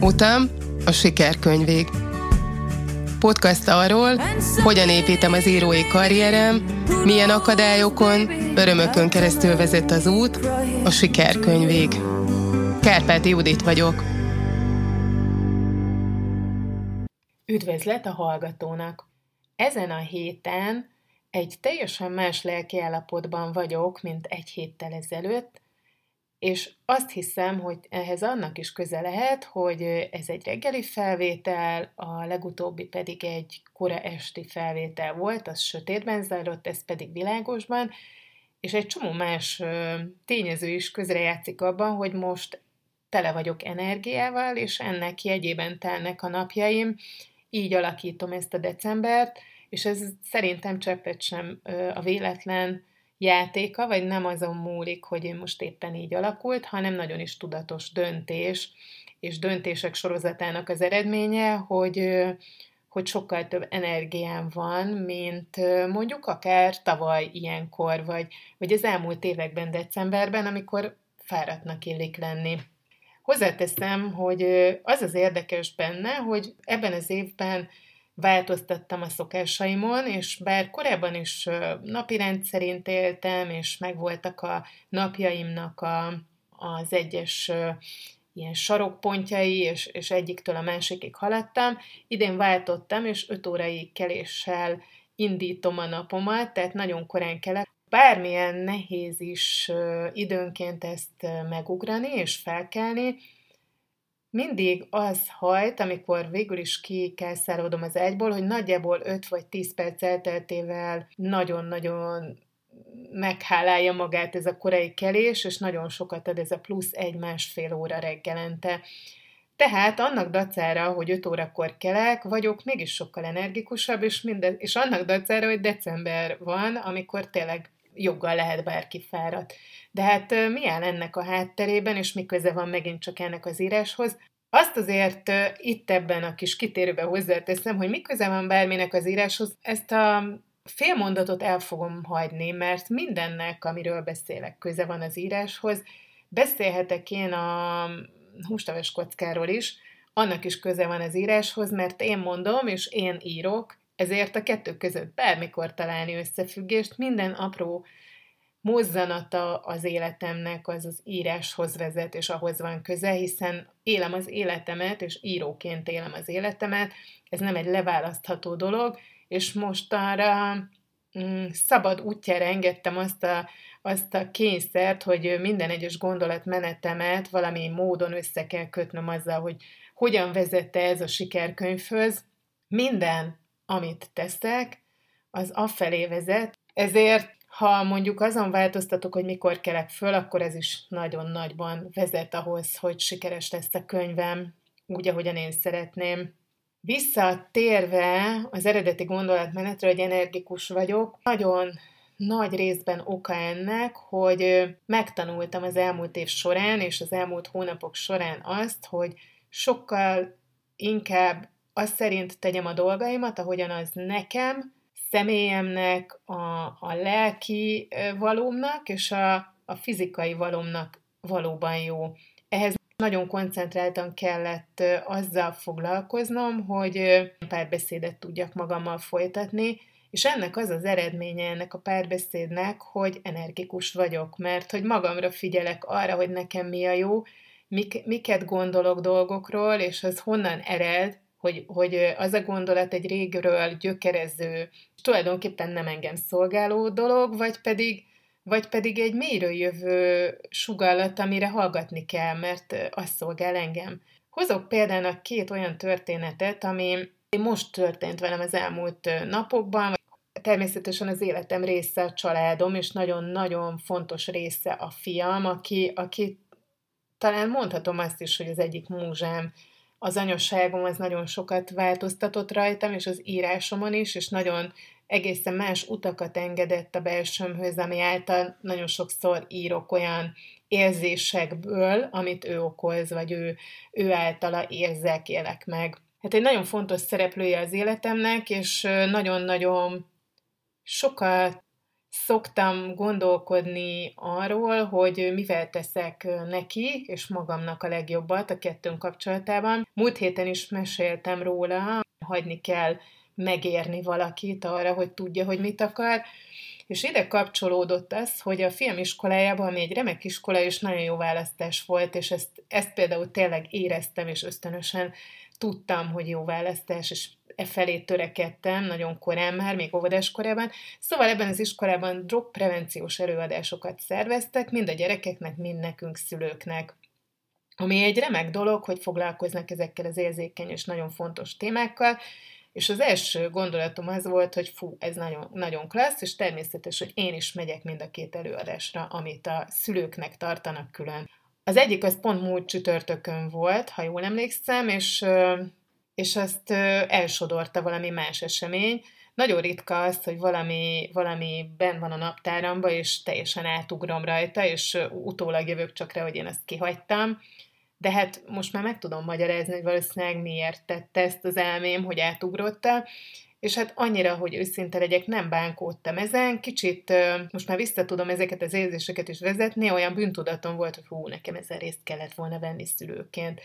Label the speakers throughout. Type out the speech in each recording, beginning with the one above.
Speaker 1: Utam a sikerkönyvég. Podcast arról, hogyan építem az írói karrierem, milyen akadályokon, örömökön keresztül vezet az út, a sikerkönyvég. Kárpáti Judit vagyok. Üdvözlet a hallgatónak! Ezen a héten egy teljesen más lelkiállapotban vagyok, mint egy héttel ezelőtt, és azt hiszem, hogy ehhez annak is köze lehet, hogy ez egy reggeli felvétel, a legutóbbi pedig egy kora esti felvétel volt, az sötétben zajlott, ez pedig világosban, és egy csomó más tényező is közrejátszik abban, hogy most tele vagyok energiával, és ennek jegyében telnek a napjaim, így alakítom ezt a decembert, és ez szerintem cseppet sem a véletlen játéka, vagy nem azon múlik, hogy én most éppen így alakult, hanem nagyon is tudatos döntés, és döntések sorozatának az eredménye, hogy, hogy sokkal több energiám van, mint mondjuk akár tavaly ilyenkor, vagy, vagy az elmúlt években decemberben, amikor fáradtnak illik lenni. Hozzáteszem, hogy az az érdekes benne, hogy ebben az évben változtattam a szokásaimon, és bár korábban is napi rendszerint éltem, és megvoltak a napjaimnak a, az egyes ilyen sarokpontjai, és, és egyiktől a másikig haladtam, idén váltottam, és 5 órai keléssel indítom a napomat, tehát nagyon korán kelek. Bármilyen nehéz is időnként ezt megugrani és felkelni, mindig az hajt, amikor végül is ki kell szállodom az ágyból, hogy nagyjából 5 vagy 10 perc elteltével nagyon-nagyon meghálálja magát ez a korai kelés, és nagyon sokat ad ez a plusz egy-másfél óra reggelente. Tehát annak dacára, hogy 5 órakor kelek, vagyok mégis sokkal energikusabb, és, minden, és annak dacára, hogy december van, amikor tényleg joggal lehet bárki fáradt. De hát mi áll ennek a hátterében, és mi köze van megint csak ennek az íráshoz? Azt azért itt ebben a kis kitérőben hozzáteszem, hogy mi köze van bárminek az íráshoz, ezt a fél mondatot el fogom hagyni, mert mindennek, amiről beszélek, köze van az íráshoz. Beszélhetek én a hústaves kockáról is, annak is köze van az íráshoz, mert én mondom, és én írok, ezért a kettő között bármikor találni összefüggést, minden apró mozzanata az életemnek az az íráshoz vezet, és ahhoz van köze, hiszen élem az életemet, és íróként élem az életemet, ez nem egy leválasztható dolog, és most arra mm, szabad útjára engedtem azt a, azt a kényszert, hogy minden egyes gondolatmenetemet valami módon össze kell kötnöm azzal, hogy hogyan vezette ez a sikerkönyvhöz. Minden, amit teszek, az afelé vezet, ezért ha mondjuk azon változtatok, hogy mikor kelek föl, akkor ez is nagyon nagyban vezet ahhoz, hogy sikeres lesz a könyvem, úgy, ahogyan én szeretném. Visszatérve az eredeti gondolatmenetre, hogy energikus vagyok, nagyon nagy részben oka ennek, hogy megtanultam az elmúlt év során és az elmúlt hónapok során azt, hogy sokkal inkább azt szerint tegyem a dolgaimat, ahogyan az nekem, személyemnek, a, a lelki valómnak és a, a fizikai valómnak valóban jó. Ehhez nagyon koncentráltan kellett azzal foglalkoznom, hogy párbeszédet tudjak magammal folytatni, és ennek az az eredménye ennek a párbeszédnek, hogy energikus vagyok, mert hogy magamra figyelek arra, hogy nekem mi a jó, mik, miket gondolok dolgokról, és az honnan ered, hogy, hogy az a gondolat egy régről gyökerező, tulajdonképpen nem engem szolgáló dolog, vagy pedig, vagy pedig egy mélyről jövő sugallat, amire hallgatni kell, mert az szolgál engem. Hozok példának két olyan történetet, ami most történt velem az elmúlt napokban, természetesen az életem része a családom, és nagyon-nagyon fontos része a fiam, aki, aki talán mondhatom azt is, hogy az egyik múzsám az anyaságom az nagyon sokat változtatott rajtam, és az írásomon is, és nagyon egészen más utakat engedett a belsőmhöz, ami által nagyon sokszor írok olyan érzésekből, amit ő okoz, vagy ő, ő általa érzek, élek meg. Hát egy nagyon fontos szereplője az életemnek, és nagyon-nagyon sokat szoktam gondolkodni arról, hogy mivel teszek neki és magamnak a legjobbat a kettőnk kapcsolatában. Múlt héten is meséltem róla, hagyni kell megérni valakit arra, hogy tudja, hogy mit akar, és ide kapcsolódott az, hogy a filmiskolájában, ami egy remek iskola, és nagyon jó választás volt, és ezt, ezt például tényleg éreztem, és ösztönösen tudtam, hogy jó választás, és e felé törekedtem nagyon korán már, még óvodás korában. Szóval ebben az iskolában drogprevenciós előadásokat szerveztek, mind a gyerekeknek, mind nekünk szülőknek. Ami egy remek dolog, hogy foglalkoznak ezekkel az érzékeny és nagyon fontos témákkal, és az első gondolatom az volt, hogy fú, ez nagyon, nagyon klassz, és természetes, hogy én is megyek mind a két előadásra, amit a szülőknek tartanak külön. Az egyik az pont múlt csütörtökön volt, ha jól emlékszem, és, és azt elsodorta valami más esemény. Nagyon ritka az, hogy valami, valami ben van a naptáramba, és teljesen átugrom rajta, és utólag jövök csak rá, hogy én azt kihagytam de hát most már meg tudom magyarázni, hogy valószínűleg miért tette ezt az elmém, hogy átugrotta, és hát annyira, hogy őszinte legyek, nem bánkódtam ezen, kicsit most már vissza tudom ezeket az érzéseket is vezetni, olyan bűntudatom volt, hogy hú, nekem ezen részt kellett volna venni szülőként.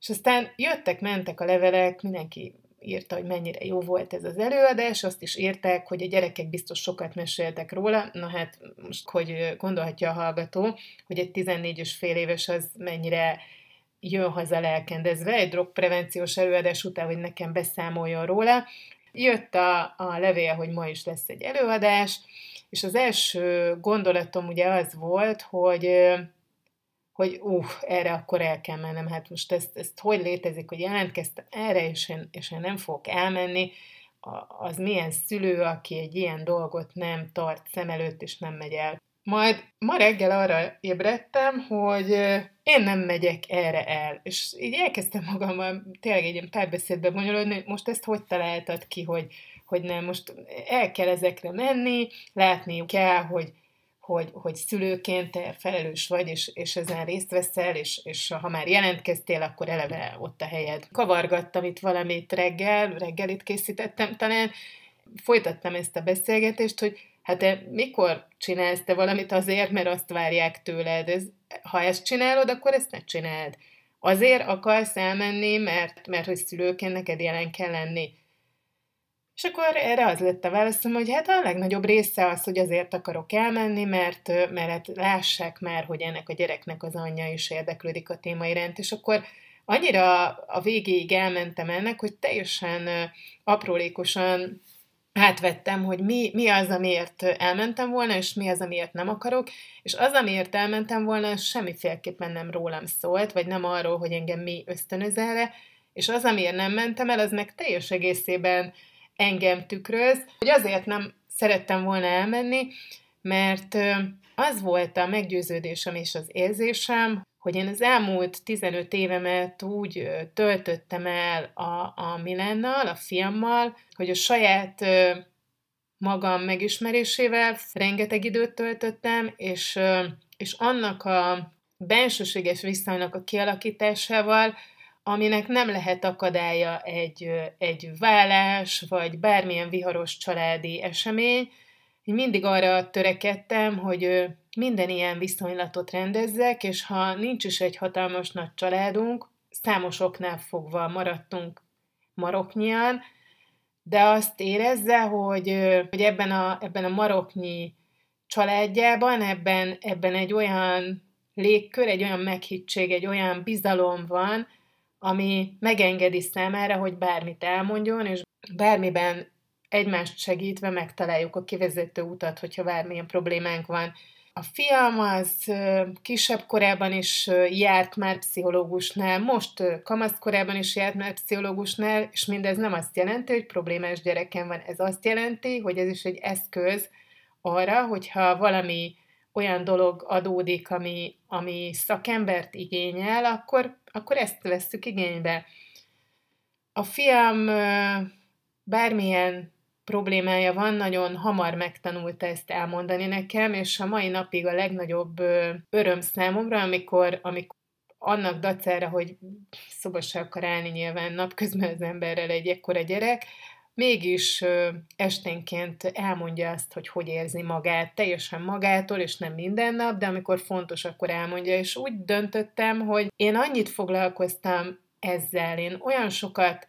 Speaker 1: És aztán jöttek, mentek a levelek, mindenki írta, hogy mennyire jó volt ez az előadás, azt is írták, hogy a gyerekek biztos sokat meséltek róla, na hát most, hogy gondolhatja a hallgató, hogy egy 14 és fél éves az mennyire jön haza lelkendezve egy drogprevenciós előadás után, hogy nekem beszámoljon róla. Jött a, a levél, hogy ma is lesz egy előadás, és az első gondolatom ugye az volt, hogy hogy ú, erre akkor el kell mennem, hát most ezt, ezt hogy létezik, hogy jelentkeztem erre, és én, és én nem fogok elmenni, az milyen szülő, aki egy ilyen dolgot nem tart szem előtt, és nem megy el. Majd ma reggel arra ébredtem, hogy én nem megyek erre el. És így elkezdtem magammal tényleg egy ilyen párbeszédbe bonyolódni, hogy most ezt hogy találtad ki, hogy, hogy nem, most el kell ezekre menni, látniuk kell, hogy, hogy, hogy szülőként te felelős vagy, és, és ezen részt veszel, és, és ha már jelentkeztél, akkor eleve ott a helyed. Kavargattam itt valamit reggel, reggelit készítettem talán, folytattam ezt a beszélgetést, hogy hát te mikor csinálsz te valamit azért, mert azt várják tőled. Ez, ha ezt csinálod, akkor ezt ne csináld. Azért akarsz elmenni, mert, mert hogy szülőként neked jelen kell lenni. És akkor erre az lett a válaszom, hogy hát a legnagyobb része az, hogy azért akarok elmenni, mert, mert hát lássák már, hogy ennek a gyereknek az anyja is érdeklődik a téma iránt, és akkor annyira a végéig elmentem ennek, hogy teljesen aprólékosan átvettem, hogy mi, mi az, amiért elmentem volna, és mi az, amiért nem akarok, és az, amiért elmentem volna, semmiféleképpen nem rólam szólt, vagy nem arról, hogy engem mi ösztönöz erre, és az, amiért nem mentem el, az meg teljes egészében engem tükröz, hogy azért nem szerettem volna elmenni, mert az volt a meggyőződésem és az érzésem, hogy én az elmúlt 15 évemet úgy töltöttem el a, a Milennal, a fiammal, hogy a saját magam megismerésével rengeteg időt töltöttem, és, és annak a bensőséges viszonynak a kialakításával, aminek nem lehet akadálya egy, egy vállás, vagy bármilyen viharos családi esemény. Én mindig arra törekedtem, hogy minden ilyen viszonylatot rendezzek, és ha nincs is egy hatalmas nagy családunk, számos oknál fogva maradtunk maroknyian, de azt érezze, hogy, hogy ebben, a, ebben a maroknyi családjában, ebben, ebben egy olyan légkör, egy olyan meghittség, egy olyan bizalom van, ami megengedi számára, hogy bármit elmondjon, és bármiben egymást segítve megtaláljuk a kivezető utat, hogyha bármilyen problémánk van. A fiam az kisebb korában is járt már pszichológusnál, most kamaszkorában is járt már pszichológusnál, és mindez nem azt jelenti, hogy problémás gyerekem van. Ez azt jelenti, hogy ez is egy eszköz arra, hogyha valami olyan dolog adódik, ami, ami szakembert igényel, akkor, akkor ezt vesszük igénybe. A fiam bármilyen problémája van, nagyon hamar megtanulta ezt elmondani nekem, és a mai napig a legnagyobb öröm számomra, amikor, amikor annak dacára, hogy szoba se akar állni nyilván napközben az emberrel egy ekkora gyerek, mégis esténként elmondja azt, hogy hogy érzi magát, teljesen magától, és nem minden nap, de amikor fontos, akkor elmondja, és úgy döntöttem, hogy én annyit foglalkoztam ezzel, én olyan sokat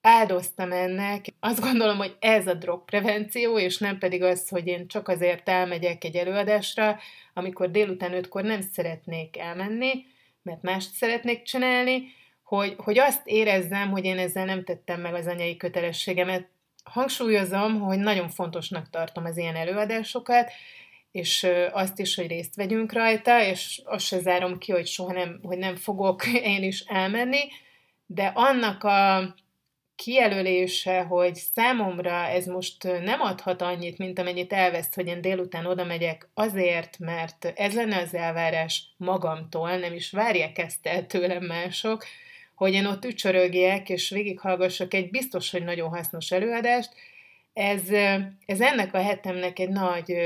Speaker 1: áldoztam ennek. Azt gondolom, hogy ez a drogprevenció, és nem pedig az, hogy én csak azért elmegyek egy előadásra, amikor délután ötkor nem szeretnék elmenni, mert mást szeretnék csinálni, hogy, hogy azt érezzem, hogy én ezzel nem tettem meg az anyai kötelességemet. Hangsúlyozom, hogy nagyon fontosnak tartom az ilyen előadásokat, és azt is, hogy részt vegyünk rajta, és azt se zárom ki, hogy soha nem, hogy nem fogok én is elmenni, de annak a kijelölése, hogy számomra ez most nem adhat annyit, mint amennyit elvesz, hogy én délután oda megyek azért, mert ez lenne az elvárás magamtól, nem is várják ezt el tőlem mások, hogy én ott ücsörögjek, és végighallgassak egy biztos, hogy nagyon hasznos előadást, ez, ez ennek a hetemnek egy nagy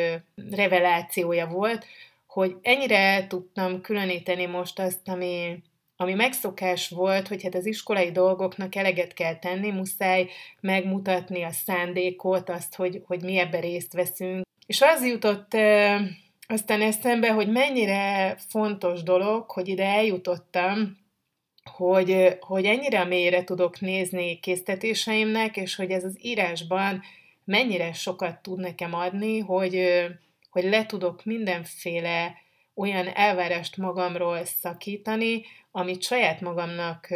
Speaker 1: revelációja volt, hogy ennyire tudtam különíteni most azt, ami, ami megszokás volt, hogy hát az iskolai dolgoknak eleget kell tenni, muszáj megmutatni a szándékot, azt, hogy, hogy mi ebbe részt veszünk. És az jutott aztán eszembe, hogy mennyire fontos dolog, hogy ide eljutottam, hogy, hogy ennyire mélyre tudok nézni késztetéseimnek, és hogy ez az írásban mennyire sokat tud nekem adni, hogy, hogy le tudok mindenféle olyan elvárást magamról szakítani, amit saját magamnak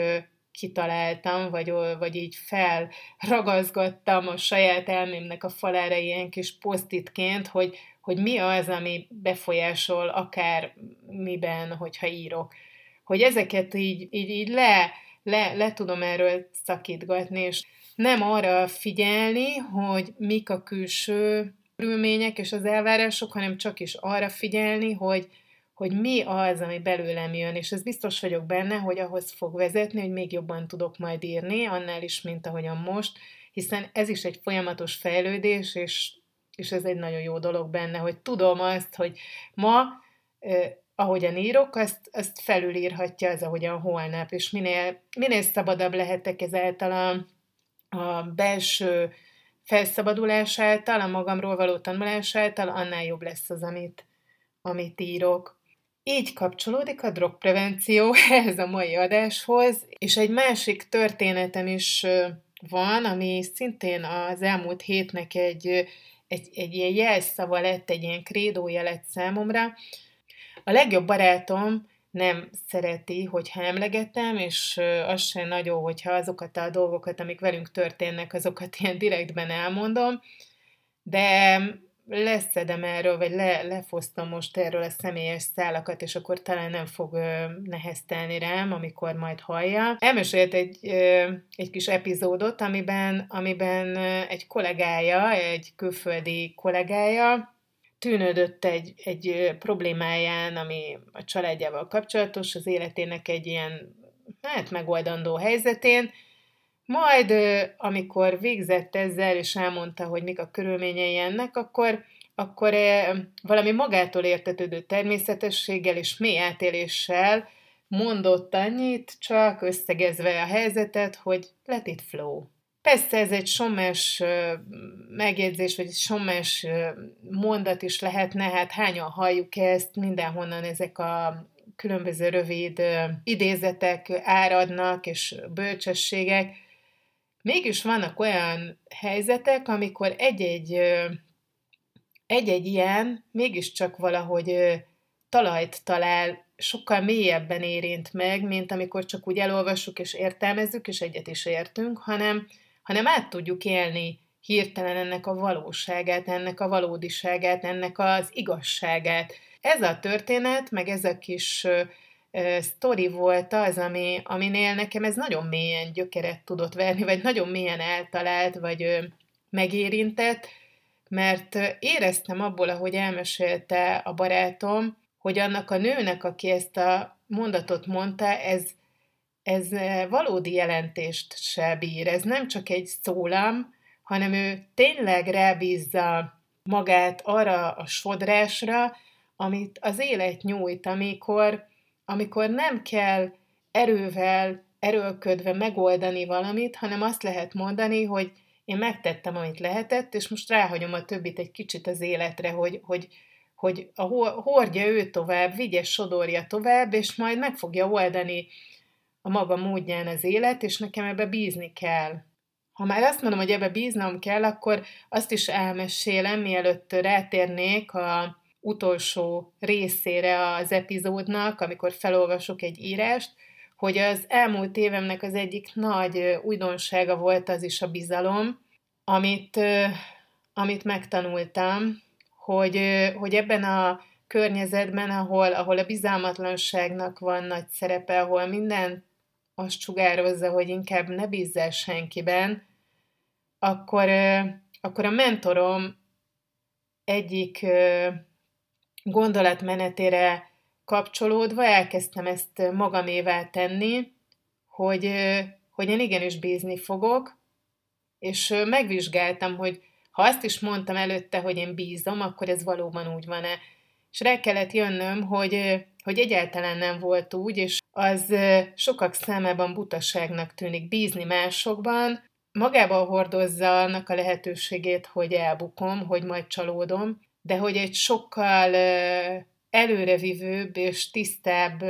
Speaker 1: kitaláltam, vagy, vagy így felragazgattam a saját elmémnek a falára ilyen kis posztitként, hogy, hogy mi az, ami befolyásol akár miben, hogyha írok hogy ezeket így, így, így le, le, le tudom erről szakítgatni, és nem arra figyelni, hogy mik a külső körülmények és az elvárások, hanem csak is arra figyelni, hogy, hogy mi az, ami belőlem jön, és ez biztos vagyok benne, hogy ahhoz fog vezetni, hogy még jobban tudok majd írni, annál is, mint ahogyan most, hiszen ez is egy folyamatos fejlődés, és, és ez egy nagyon jó dolog benne, hogy tudom azt, hogy ma ahogyan írok, azt, azt felülírhatja az, ahogyan holnap, és minél, minél szabadabb lehetek ezáltal a, a belső felszabadulás által, a magamról való tanulás által, annál jobb lesz az, amit, amit írok. Így kapcsolódik a drogprevenció ehhez a mai adáshoz, és egy másik történetem is van, ami szintén az elmúlt hétnek egy, egy, egy ilyen jelszava lett, egy ilyen krédója lett számomra, a legjobb barátom nem szereti, hogyha emlegetem, és az sem nagyon, hogyha azokat a dolgokat, amik velünk történnek, azokat ilyen direktben elmondom, de leszedem erről, vagy le, lefosztom most erről a személyes szálakat, és akkor talán nem fog ö, neheztelni rám, amikor majd hallja. Elmesélt egy, ö, egy kis epizódot, amiben, amiben egy kollégája, egy külföldi kollégája tűnődött egy, egy problémáján, ami a családjával kapcsolatos, az életének egy ilyen, hát megoldandó helyzetén, majd, amikor végzett ezzel, és elmondta, hogy mik a körülményei ennek, akkor, akkor valami magától értetődő természetességgel és mély átéléssel mondott annyit, csak összegezve a helyzetet, hogy let it flow. Persze ez egy sommás megjegyzés, vagy egy sommás mondat is lehetne, hát hányan halljuk ezt, mindenhonnan ezek a különböző rövid idézetek áradnak, és bölcsességek. Mégis vannak olyan helyzetek, amikor egy-egy, egy-egy ilyen mégiscsak valahogy talajt talál, sokkal mélyebben érint meg, mint amikor csak úgy elolvassuk és értelmezzük, és egyet is értünk, hanem, hanem át tudjuk élni hirtelen ennek a valóságát, ennek a valódiságát, ennek az igazságát. Ez a történet, meg ez a kis sztori volt az, ami, aminél nekem ez nagyon mélyen gyökeret tudott verni, vagy nagyon mélyen eltalált, vagy megérintett, mert éreztem abból, ahogy elmesélte a barátom, hogy annak a nőnek, aki ezt a mondatot mondta, ez ez eh, valódi jelentést se bír. Ez nem csak egy szólam, hanem ő tényleg rábízza magát arra a sodrásra, amit az élet nyújt, amikor, amikor nem kell erővel, erőlködve megoldani valamit, hanem azt lehet mondani, hogy én megtettem, amit lehetett, és most ráhagyom a többit egy kicsit az életre, hogy, hogy, hogy a hordja ő tovább, vigye, sodorja tovább, és majd meg fogja oldani a maga módján az élet, és nekem ebbe bízni kell. Ha már azt mondom, hogy ebbe bíznom kell, akkor azt is elmesélem, mielőtt rátérnék a utolsó részére az epizódnak, amikor felolvasok egy írást, hogy az elmúlt évemnek az egyik nagy újdonsága volt az is a bizalom, amit, amit megtanultam, hogy, hogy ebben a környezetben, ahol, ahol a bizalmatlanságnak van nagy szerepe, ahol minden azt sugározza, hogy inkább ne bízzál senkiben, akkor, akkor a mentorom egyik gondolatmenetére kapcsolódva elkezdtem ezt magamévá tenni, hogy, hogy én igenis bízni fogok, és megvizsgáltam, hogy ha azt is mondtam előtte, hogy én bízom, akkor ez valóban úgy van-e. És rá kellett jönnöm, hogy, hogy egyáltalán nem volt úgy, és az sokak számában butaságnak tűnik bízni másokban, magában hordozza annak a lehetőségét, hogy elbukom, hogy majd csalódom, de hogy egy sokkal előrevivőbb és tisztább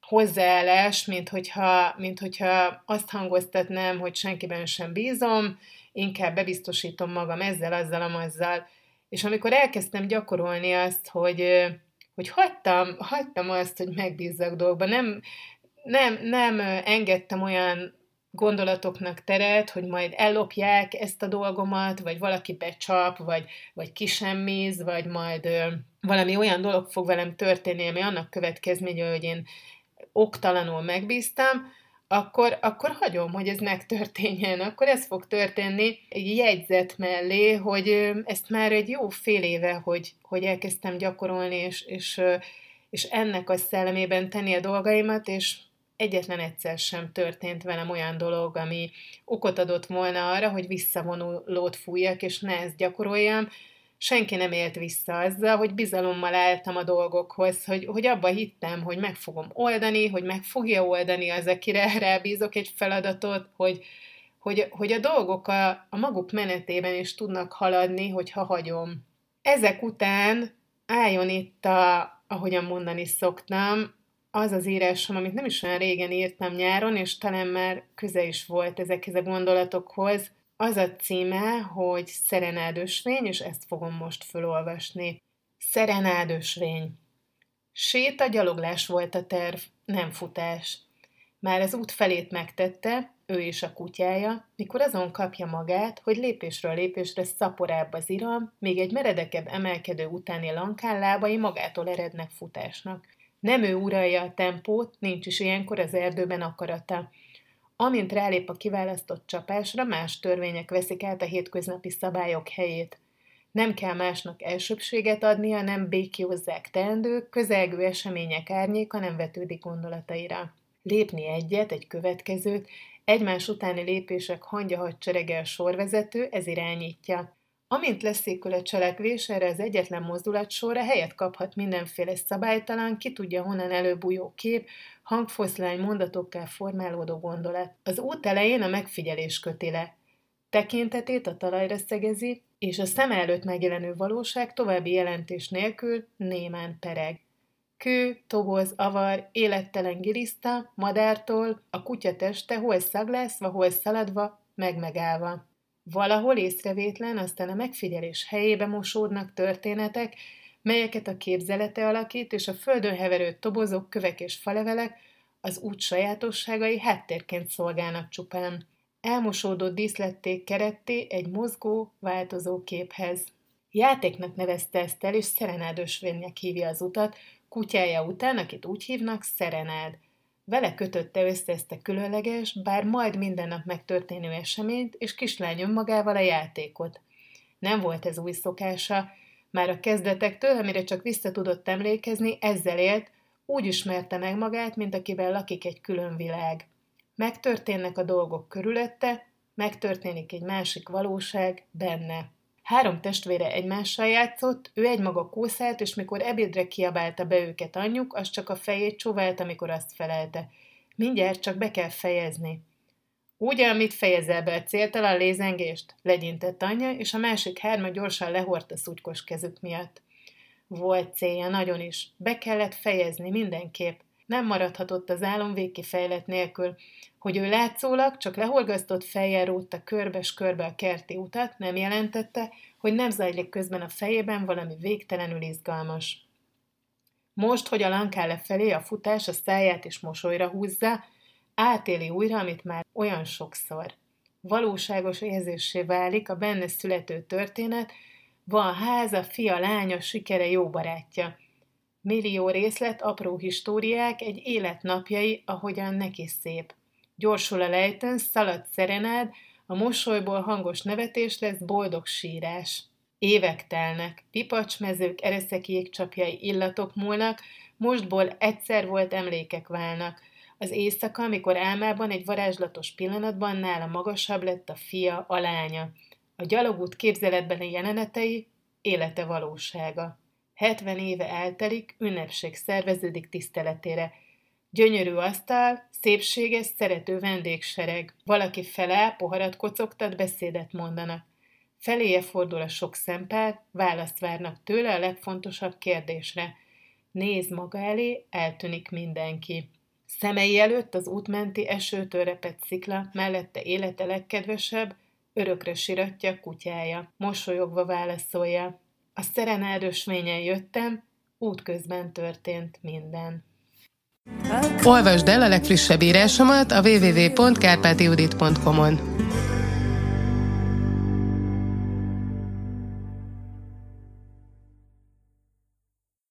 Speaker 1: hozzáállás, mint hogyha, mint hogyha azt hangoztatnám, hogy senkiben sem bízom, inkább bebiztosítom magam ezzel, azzal, amazzal. És amikor elkezdtem gyakorolni azt, hogy, hogy hagytam, hagytam azt, hogy megbízzak dolgba, nem, nem, nem engedtem olyan gondolatoknak teret, hogy majd ellopják ezt a dolgomat, vagy valaki becsap, vagy, vagy kisemmiz, vagy majd ö, valami olyan dolog fog velem történni, ami annak következménye, hogy én oktalanul megbíztam, akkor, akkor hagyom, hogy ez megtörténjen. Akkor ez fog történni egy jegyzet mellé, hogy ezt már egy jó fél éve, hogy, hogy elkezdtem gyakorolni, és, és, és ennek a szellemében tenni a dolgaimat, és egyetlen egyszer sem történt velem olyan dolog, ami okot adott volna arra, hogy visszavonulót fújjak, és ne ezt gyakoroljam. Senki nem élt vissza azzal, hogy bizalommal álltam a dolgokhoz, hogy, hogy abba hittem, hogy meg fogom oldani, hogy meg fogja oldani az, akire rábízok egy feladatot, hogy, hogy, hogy a dolgok a, a maguk menetében is tudnak haladni, hogyha hagyom. Ezek után álljon itt a, ahogyan mondani szoktam, az az írásom, amit nem is olyan régen írtam nyáron, és talán már köze is volt ezekhez a gondolatokhoz, az a címe, hogy Szerenádösvény, és ezt fogom most felolvasni. Szerenádösvény. Séta gyaloglás volt a terv, nem futás. Már az út felét megtette, ő és a kutyája, mikor azon kapja magát, hogy lépésről lépésre szaporább az iram, még egy meredekebb emelkedő utáni lankán lábai magától erednek futásnak. Nem ő uralja a tempót, nincs is ilyenkor az erdőben akarata. Amint rálép a kiválasztott csapásra, más törvények veszik át a hétköznapi szabályok helyét. Nem kell másnak elsőbséget adnia, nem békjózzák teendők, közelgő események árnyéka nem vetődik gondolataira. Lépni egyet, egy következőt, egymás utáni lépések hangja hadsereggel sorvezető, ez irányítja. Amint leszékül a cselekvés, erre az egyetlen mozdulat sorra helyet kaphat mindenféle szabálytalan, ki tudja honnan előbújó kép, hangfoszlány mondatokkal formálódó gondolat. Az út elején a megfigyelés köti le. Tekintetét a talajra szegezi, és a szem előtt megjelenő valóság további jelentés nélkül némán pereg. Kő, toboz, avar, élettelen giliszta, madártól, a kutya teste hol szaglászva, hol szaladva, meg-megállva. Valahol észrevétlen, aztán a megfigyelés helyébe mosódnak történetek, melyeket a képzelete alakít, és a földön heverő tobozok, kövek és falevelek az út sajátosságai háttérként szolgálnak csupán. Elmosódott díszlették keretté egy mozgó, változó képhez. Játéknak nevezte ezt el, és szerenádösvénynek hívja az utat, kutyája után, akit úgy hívnak, szerenád – vele kötötte össze ezt a különleges, bár majd minden nap megtörténő eseményt, és kislány önmagával a játékot. Nem volt ez új szokása, már a kezdetektől, amire csak vissza tudott emlékezni, ezzel élt, úgy ismerte meg magát, mint akivel lakik egy külön világ. Megtörténnek a dolgok körülötte, megtörténik egy másik valóság benne. Három testvére egymással játszott, ő egymaga kószált, és mikor ebédre kiabálta be őket anyjuk, az csak a fejét csóvált, amikor azt felelte. Mindjárt csak be kell fejezni. Úgy, amit fejezel be a céltalan lézengést, legyintett anyja, és a másik hárma gyorsan lehordta szutykos kezük miatt. Volt célja, nagyon is. Be kellett fejezni mindenképp. Nem maradhatott az álom végkifejlet nélkül. Hogy ő látszólag csak lehorgasztott fejjel rúgta körbes körbe a kerti utat, nem jelentette, hogy nem zajlik közben a fejében valami végtelenül izgalmas. Most, hogy a lanká lefelé a futás a száját is mosolyra húzza, átéli újra, amit már olyan sokszor. Valóságos érzéssé válik a benne születő történet, van háza, fia, lánya, sikere, jó barátja. Millió részlet, apró históriák, egy élet napjai, ahogyan neki szép. Gyorsul a lejtőn, szalad szerenád, a mosolyból hangos nevetés lesz boldog sírás. Évek telnek, pipacsmezők, ereszek jégcsapjai illatok múlnak, mostból egyszer volt emlékek válnak. Az éjszaka, amikor álmában egy varázslatos pillanatban nála magasabb lett a fia, a lánya. A gyalogút képzeletbeli jelenetei, élete valósága. 70 éve eltelik, ünnepség szerveződik tiszteletére. Gyönyörű asztal, szépséges, szerető vendégsereg. Valaki feláll, poharat kocogtat, beszédet mondanak. Feléje fordul a sok szempár, választ várnak tőle a legfontosabb kérdésre. Néz maga elé, eltűnik mindenki. Szemei előtt az útmenti esőtől repett szikla, mellette élete legkedvesebb, örökre siratja kutyája. Mosolyogva válaszolja. A szerenál ösvényen jöttem, útközben történt minden.
Speaker 2: Olvasd el a legfrissebb írásomat a www.kárpátiudit.com-on.